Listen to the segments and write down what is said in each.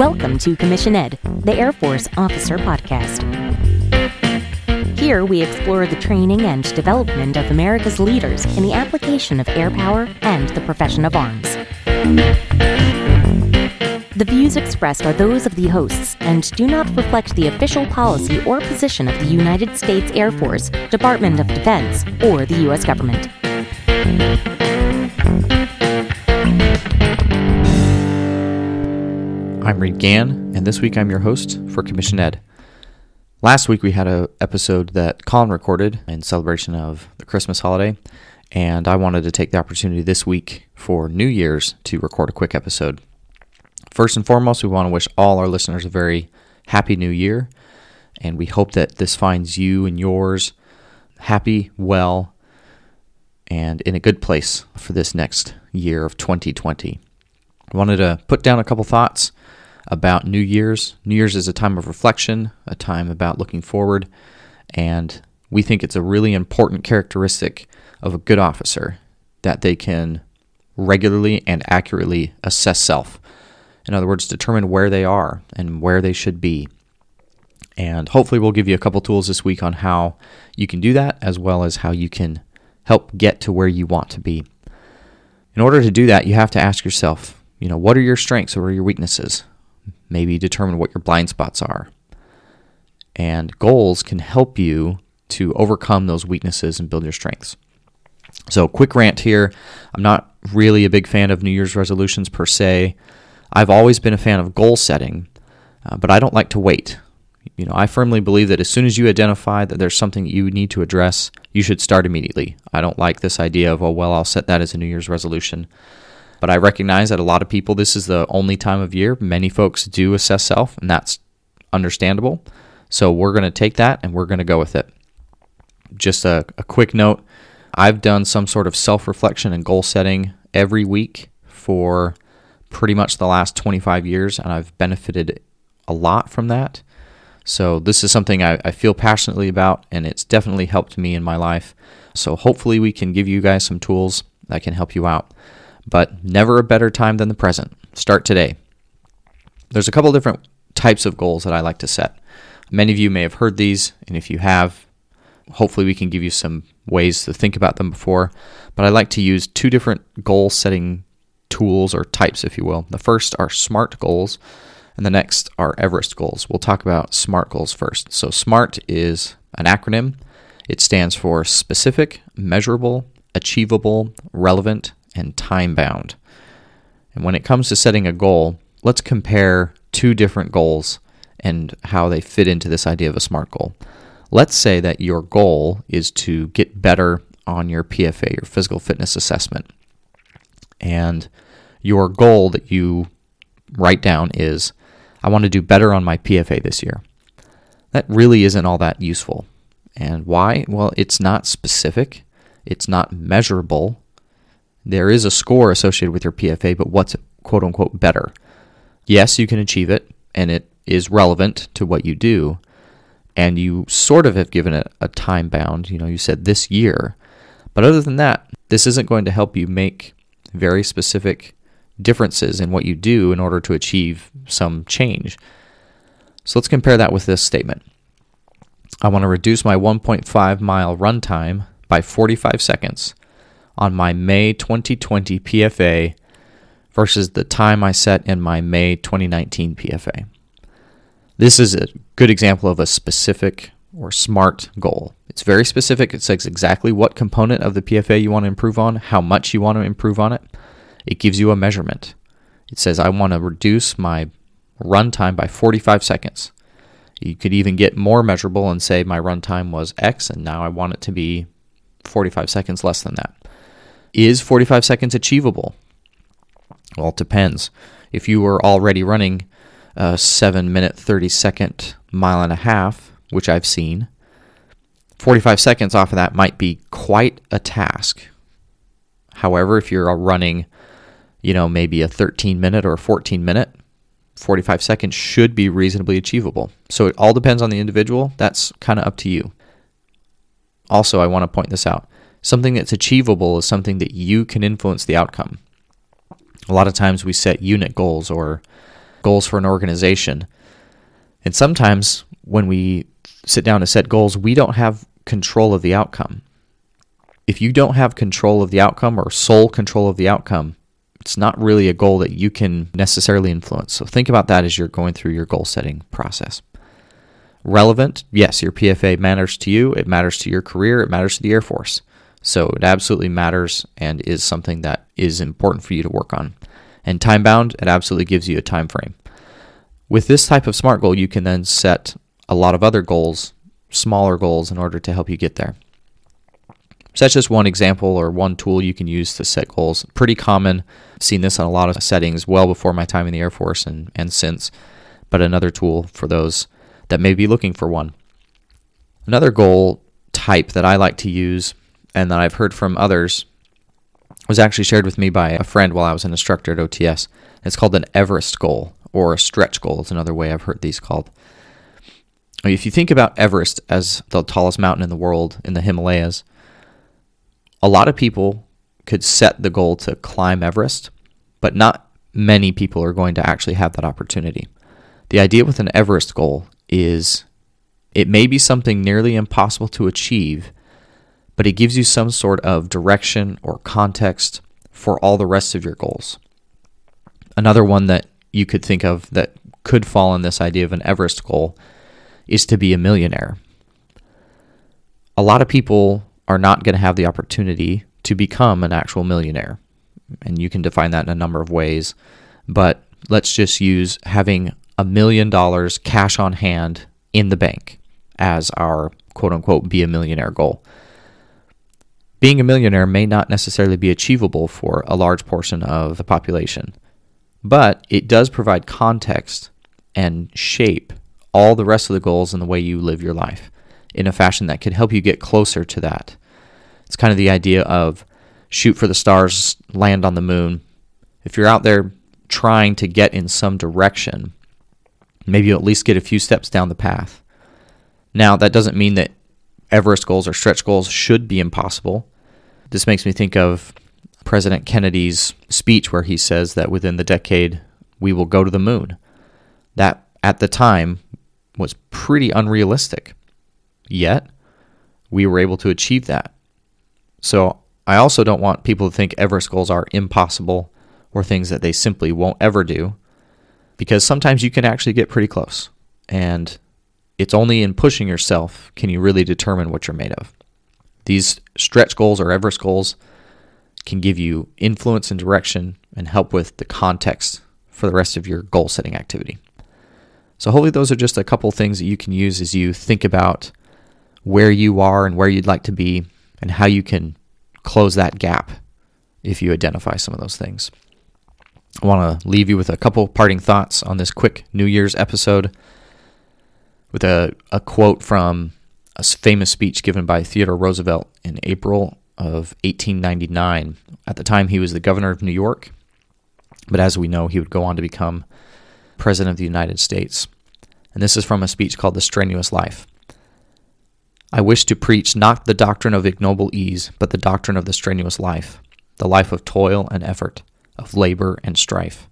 Welcome to Commission Ed, the Air Force Officer Podcast. Here we explore the training and development of America's leaders in the application of air power and the profession of arms. The views expressed are those of the hosts and do not reflect the official policy or position of the United States Air Force, Department of Defense, or the U.S. government. I'm Reed Gann, and this week I'm your host for Commission Ed. Last week we had an episode that Colin recorded in celebration of the Christmas holiday, and I wanted to take the opportunity this week for New Year's to record a quick episode. First and foremost, we want to wish all our listeners a very happy new year, and we hope that this finds you and yours happy, well, and in a good place for this next year of 2020. Wanted to put down a couple thoughts about New Year's. New Year's is a time of reflection, a time about looking forward, and we think it's a really important characteristic of a good officer that they can regularly and accurately assess self. In other words, determine where they are and where they should be. And hopefully, we'll give you a couple tools this week on how you can do that, as well as how you can help get to where you want to be. In order to do that, you have to ask yourself, you know, what are your strengths or your weaknesses? maybe determine what your blind spots are. And goals can help you to overcome those weaknesses and build your strengths. So, quick rant here. I'm not really a big fan of New Year's resolutions per se. I've always been a fan of goal setting, uh, but I don't like to wait. You know, I firmly believe that as soon as you identify that there's something you need to address, you should start immediately. I don't like this idea of, oh, well, I'll set that as a New Year's resolution. But I recognize that a lot of people, this is the only time of year. Many folks do assess self, and that's understandable. So we're going to take that and we're going to go with it. Just a, a quick note I've done some sort of self reflection and goal setting every week for pretty much the last 25 years, and I've benefited a lot from that. So, this is something I, I, feel passionately about, and it's definitely helped me in my life. So, hopefully, we can give you guys some tools that can help you out but never a better time than the present. Start today. There's a couple different types of goals that I like to set. Many of you may have heard these, and if you have, hopefully we can give you some ways to think about them before. But I like to use two different goal setting tools or types, if you will. The first are SMART goals, and the next are Everest goals. We'll talk about SMART goals first. So, SMART is an acronym, it stands for specific, measurable, achievable, relevant, and time bound. And when it comes to setting a goal, let's compare two different goals and how they fit into this idea of a SMART goal. Let's say that your goal is to get better on your PFA, your physical fitness assessment. And your goal that you write down is I want to do better on my PFA this year. That really isn't all that useful. And why? Well, it's not specific, it's not measurable, there is a score associated with your PFA, but what's quote unquote better? Yes, you can achieve it, and it is relevant to what you do, and you sort of have given it a time bound. You know, you said this year, but other than that, this isn't going to help you make very specific differences in what you do in order to achieve some change. So let's compare that with this statement. I want to reduce my 1.5 mile run time by 45 seconds on my May 2020 PFA versus the time I set in my May 2019 PFA. This is a good example of a specific or SMART goal. It's very specific. It says exactly what component of the PFA you want to improve on, how much you want to improve on it. It gives you a measurement. It says, I want to reduce my run time by 45 seconds. You could even get more measurable and say my run time was X, and now I want it to be 45 seconds less than that. Is 45 seconds achievable? Well, it depends. If you were already running a 7 minute 30 second mile and a half, which I've seen, 45 seconds off of that might be quite a task. However, if you're running, you know, maybe a 13 minute or 14 minute, 45 seconds should be reasonably achievable. So it all depends on the individual. That's kind of up to you. Also, I want to point this out Something that's achievable is something that you can influence the outcome. A lot of times we set unit goals or goals for an organization. And sometimes when we sit down to set goals, we don't have control of the outcome. If you don't have control of the outcome or sole control of the outcome, it's not really a goal that you can necessarily influence. So think about that as you're going through your goal setting process. Relevant, yes, your PFA matters to you, it matters to your career, it matters to the Air Force. So it absolutely matters and is something that is important for you to work on. And time bound, it absolutely gives you a time frame. With this type of SMART goal, you can then set a lot of other goals, smaller goals, in order to help you get there. So that's just one example or one tool you can use to set goals. Pretty common. Seen this on a lot of settings well before my time in the Air Force and, and since, but another tool for those that may be looking for one. Another goal type that I like to use and that I've heard from others was actually shared with me by a friend while I was an instructor at OTS. It's called an Everest goal or a stretch goal, is another way I've heard these called. If you think about Everest as the tallest mountain in the world in the Himalayas, a lot of people could set the goal to climb Everest, but not many people are going to actually have that opportunity. The idea with an Everest goal is it may be something nearly impossible to achieve, but it gives you some sort of direction or context for all the rest of your goals. Another one that you could think of that could fall in this idea of an Everest goal is to be a millionaire. A lot of people are not going to have the opportunity to become an actual millionaire. And you can define that in a number of ways. But let's just use having a million dollars cash on hand in the bank as our quote unquote be a millionaire goal. Being a millionaire may not necessarily be achievable for a large portion of the population, but it does provide context and shape all the rest of the goals and the way you live your life in a fashion that could help you get closer to that. It's kind of the idea of shoot for the stars, land on the moon. If you're out there trying to get in some direction, maybe you'll at least get a few steps down the path. Now, that doesn't mean that Everest goals or stretch goals should be impossible. This makes me think of President Kennedy's speech where he says that within the decade we will go to the moon. That at the time was pretty unrealistic. Yet, we were able to achieve that. So I also don't want people to think Everest goals are impossible or things that they simply won't ever do because sometimes you can actually get pretty close. And it's only in pushing yourself can you really determine what you're made of. These stretch goals or Everest goals can give you influence and direction and help with the context for the rest of your goal setting activity. So, hopefully, those are just a couple things that you can use as you think about where you are and where you'd like to be and how you can close that gap if you identify some of those things. I want to leave you with a couple parting thoughts on this quick New Year's episode with a, a quote from a famous speech given by Theodore Roosevelt in April of 1899. At the time, he was the governor of New York, but as we know, he would go on to become president of the United States. And this is from a speech called The Strenuous Life. I wish to preach not the doctrine of ignoble ease, but the doctrine of the strenuous life, the life of toil and effort, of labor and strife.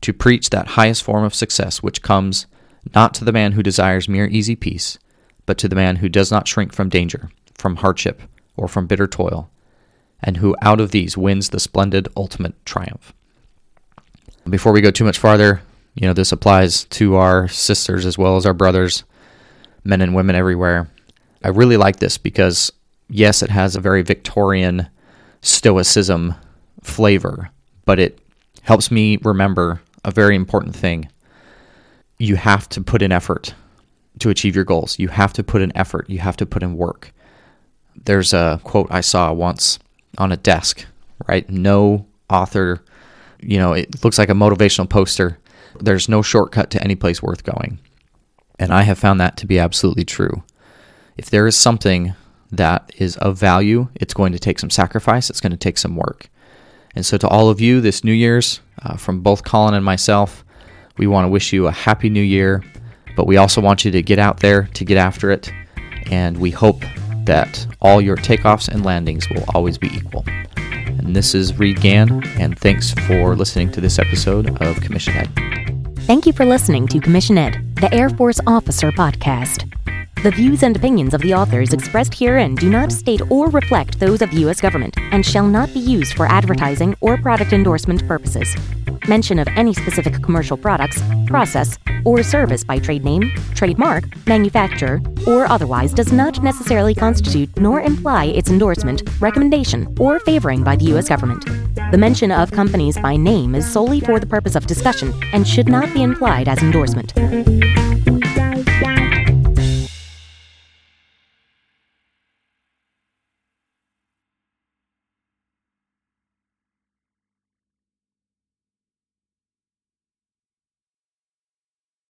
To preach that highest form of success which comes not to the man who desires mere easy peace, but to the man who does not shrink from danger, from hardship, or from bitter toil, and who out of these wins the splendid ultimate triumph. Before we go too much farther, you know, this applies to our sisters as well as our brothers, men and women everywhere. I really like this because, yes, it has a very Victorian stoicism flavor, but it helps me remember a very important thing. You have to put in effort to achieve your goals. You have to put in effort. You have to put in work. There's a quote I saw once on a desk, right? No author, you know, it looks like a motivational poster. There's no shortcut to any place worth going. And I have found that to be absolutely true if there is something that is of value, it's going to take some sacrifice, it's going to take some work. And so, to all of you this New Year's, uh, from both Colin and myself, we want to wish you a happy new year, but we also want you to get out there to get after it. And we hope that all your takeoffs and landings will always be equal. And this is Reed Gann, and thanks for listening to this episode of Commission Ed. Thank you for listening to Commission Ed, the Air Force Officer Podcast. The views and opinions of the authors expressed herein do not state or reflect those of U.S. government and shall not be used for advertising or product endorsement purposes. Mention of any specific commercial products, process, or service by trade name, trademark, manufacturer, or otherwise does not necessarily constitute nor imply its endorsement, recommendation, or favoring by the U.S. government. The mention of companies by name is solely for the purpose of discussion and should not be implied as endorsement.